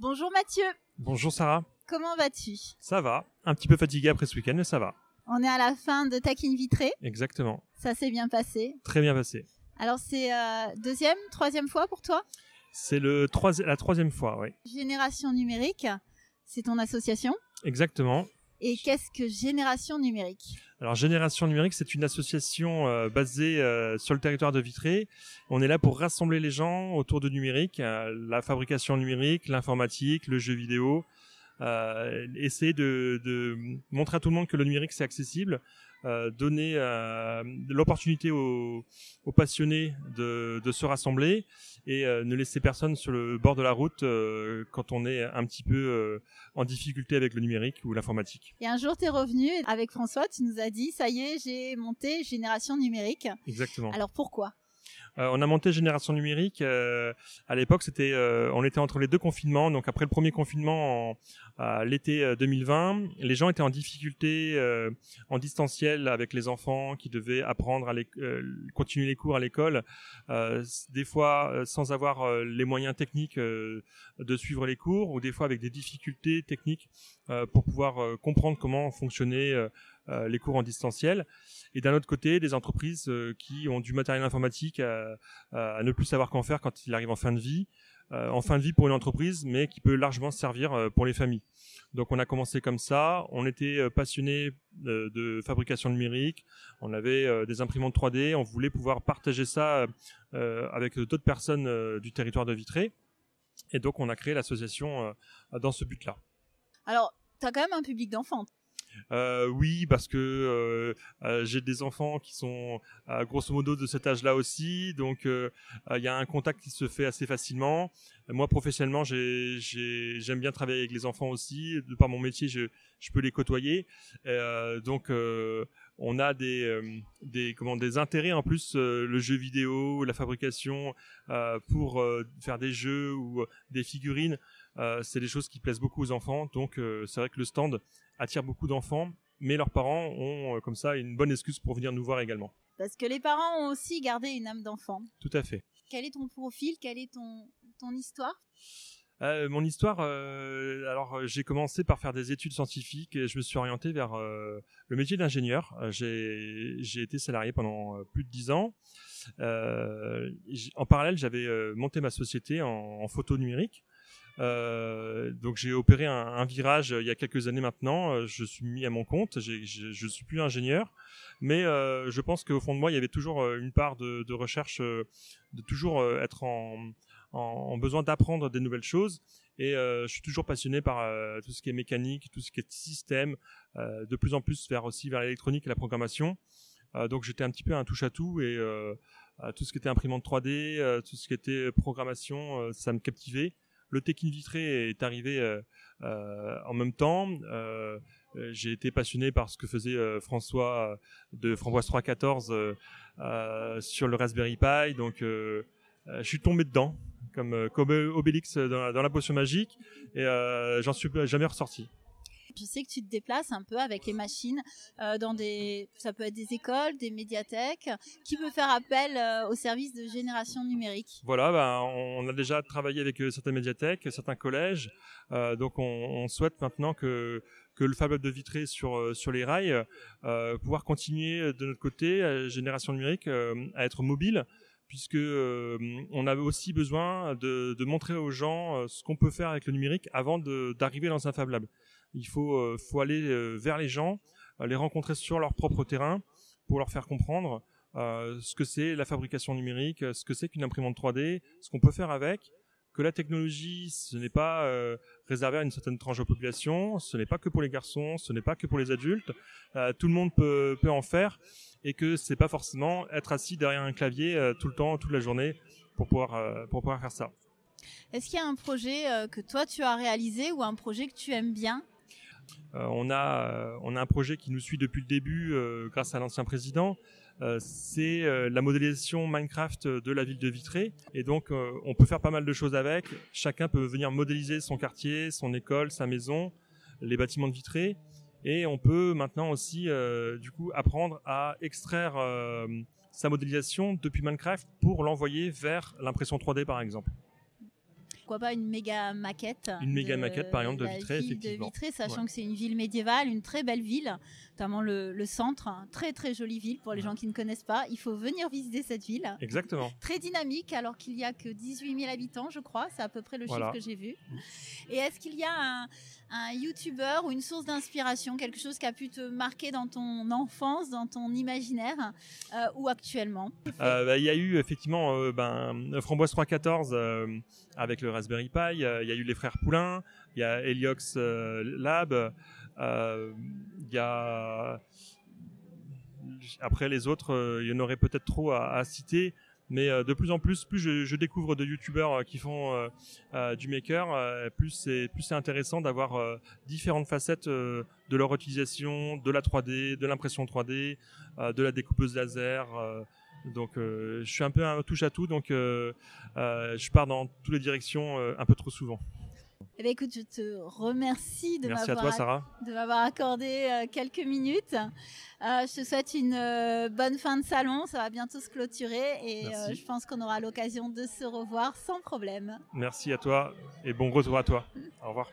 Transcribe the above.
Bonjour Mathieu. Bonjour Sarah. Comment vas-tu? Ça va. Un petit peu fatigué après ce week-end, mais ça va. On est à la fin de Taquine Vitré. Exactement. Ça s'est bien passé. Très bien passé. Alors c'est euh, deuxième, troisième fois pour toi? C'est le la troisième fois, oui. Génération numérique, c'est ton association? Exactement. Et qu'est-ce que Génération numérique? Alors Génération numérique, c'est une association euh, basée euh, sur le territoire de Vitré. On est là pour rassembler les gens autour de numérique, euh, la fabrication numérique, l'informatique, le jeu vidéo. Essayer de, de, montrer à tout le monde que le numérique c'est accessible, euh, donner euh, l'opportunité aux, aux, passionnés de, de, se rassembler et euh, ne laisser personne sur le bord de la route euh, quand on est un petit peu euh, en difficulté avec le numérique ou l'informatique. Et un jour, tu es revenu avec François, tu nous as dit, ça y est, j'ai monté Génération Numérique. Exactement. Alors pourquoi? euh, on a monté Génération Numérique. Euh, à l'époque, euh, on était entre les deux confinements. Donc après le premier confinement, en, l'été 2020, les gens étaient en difficulté en distanciel avec les enfants qui devaient apprendre continuer les cours à l'école, des fois sans avoir les moyens techniques de suivre les cours, ou des fois avec des difficultés techniques pour pouvoir comprendre comment fonctionnait euh, les cours en distanciel. Et d'un autre côté, des entreprises euh, qui ont du matériel informatique à, ne plus savoir qu'en faire quand il arrive en fin de vie. Euh, en fin de vie pour une entreprise, mais qui peut largement servir pour les familles. Donc on a commencé comme ça, on était passionnés de fabrication numérique, on avait des imprimantes 3D, on voulait pouvoir partager ça avec d'autres personnes du territoire de Vitré. Et donc on a créé l'association dans ce but-là. Alors, tu as quand même un public d'enfants. Euh, oui, parce que euh, euh, j'ai des enfants qui sont grosso modo de cet âge-là aussi, donc il y a un contact qui se fait assez facilement. Moi, professionnellement, j'aime bien travailler avec les enfants aussi. De par mon métier, je, je peux les côtoyer. donc, on a des, des, comment, des intérêts en plus, le jeu vidéo, la fabrication, pour faire des jeux ou des figurines. c'est des choses qui plaisent beaucoup aux enfants. Donc, c'est vrai que le stand attire beaucoup d'enfants, mais leurs parents ont euh, comme ça une bonne excuse pour venir nous voir également. Parce que les parents ont aussi gardé une âme d'enfant. Tout à fait. Quel est ton profil? Quelle est ton, ton histoire? Euh, mon histoire, euh, alors j'ai commencé par faire des études scientifiques et je me suis orienté vers le métier d'ingénieur. j'ai été salarié pendant plus de dix ans. en parallèle, j'avais monté ma société en, en photo numérique. Euh, donc j'ai opéré un, virage euh, il y a quelques années maintenant. Euh, je suis mis à mon compte. je, je suis plus ingénieur, mais je pense qu'au fond de moi il y avait toujours une part de, recherche, de toujours être en besoin d'apprendre des nouvelles choses. Et je suis toujours passionné par tout ce qui est mécanique, tout ce qui est système, de plus en plus vers aussi vers l'électronique et la programmation. donc j'étais un petit peu un touche à tout et tout ce qui était imprimante 3D, tout ce qui était programmation, ça me captivait. Le Tekin Vitré est arrivé euh, euh, en même temps. Euh, j'ai été passionné par ce que faisait François de Framboise 314 sur le Raspberry Pi. Donc, je suis tombé dedans comme, Obélix dans, la potion magique et j'en suis jamais ressorti. Je sais que tu te déplaces un peu avec les machines euh, dans des, ça peut être des écoles, des médiathèques. Qui peut faire appel euh, au service de génération numérique? Voilà, bah, on a déjà travaillé avec euh, certaines médiathèques, certains collèges. Euh, donc on, souhaite maintenant que que le Fab Lab de Vitré sur euh, sur les rails, euh, pouvoir continuer de notre côté, génération numérique, à être mobile puisque euh, on avait aussi besoin de montrer aux gens ce qu'on peut faire avec le numérique avant d'arriver dans un Fab Lab. Il faut, euh, aller euh, vers les gens, euh, les rencontrer sur leur propre terrain pour leur faire comprendre ce que c'est la fabrication numérique, ce que c'est qu'une imprimante 3D, ce qu'on peut faire avec, que la technologie, ce n'est pas réservé à une certaine tranche de population, ce n'est pas que pour les garçons, ce n'est pas que pour les adultes, tout le monde peut, peut en faire, et que c'est pas forcément être assis derrière un clavier tout le temps, toute la journée, pour pouvoir, pour pouvoir faire ça. Est-ce qu'il y a un projet que toi tu as réalisé ou un projet que tu aimes bien? euh, on, a, euh, on a un projet qui nous suit depuis le début euh, grâce à l'ancien président. c'est la modélisation Minecraft de la ville de Vitré. Et donc, on peut faire pas mal de choses avec. Chacun peut venir modéliser son quartier, son école, sa maison, les bâtiments de Vitré. Et on peut maintenant aussi, du coup, apprendre à extraire sa modélisation depuis Minecraft pour l'envoyer vers l'impression 3D, par exemple. Pourquoi pas une méga maquette. Une méga maquette, par exemple, de Vitré, effectivement. De Vitré, sachant que c'est une ville médiévale, une très belle ville, notamment le, centre, hein. très très jolie ville pour les gens qui ne connaissent pas. Il faut venir visiter cette ville. Exactement. Très dynamique, alors qu'il n'y a que 18 000 habitants, je crois. C'est à peu près le chiffre que j'ai vu. Et est-ce qu'il y a un, un YouTuber ou une source d'inspiration, quelque chose qui a pu te marquer dans ton enfance, dans ton imaginaire euh, ou actuellement? Euh, bah, Il y a eu effectivement euh, ben, Framboise 314 avec le Raspberry Pi, il y a eu les frères Poulain, il y a Heliox Lab, il y a après les autres, il y en aurait peut-être trop à citer. Mais euh, de plus en plus, plus je, découvre de youtubeurs euh, qui font euh, du maker, plus c'est plus c'est intéressant d'avoir différentes facettes de leur utilisation, de la 3D, de l'impression 3D, de la découpeuse laser. Donc je suis un peu un touche à tout, donc je pars dans toutes les directions un peu trop souvent. Eh ben, écoute, je te remercie de m'avoir accordé euh, quelques minutes. Euh, je te souhaite une euh, bonne fin de salon. Ça va bientôt se clôturer et je pense qu'on aura l'occasion de se revoir sans problème. Merci à toi et bon retour à toi. Au revoir.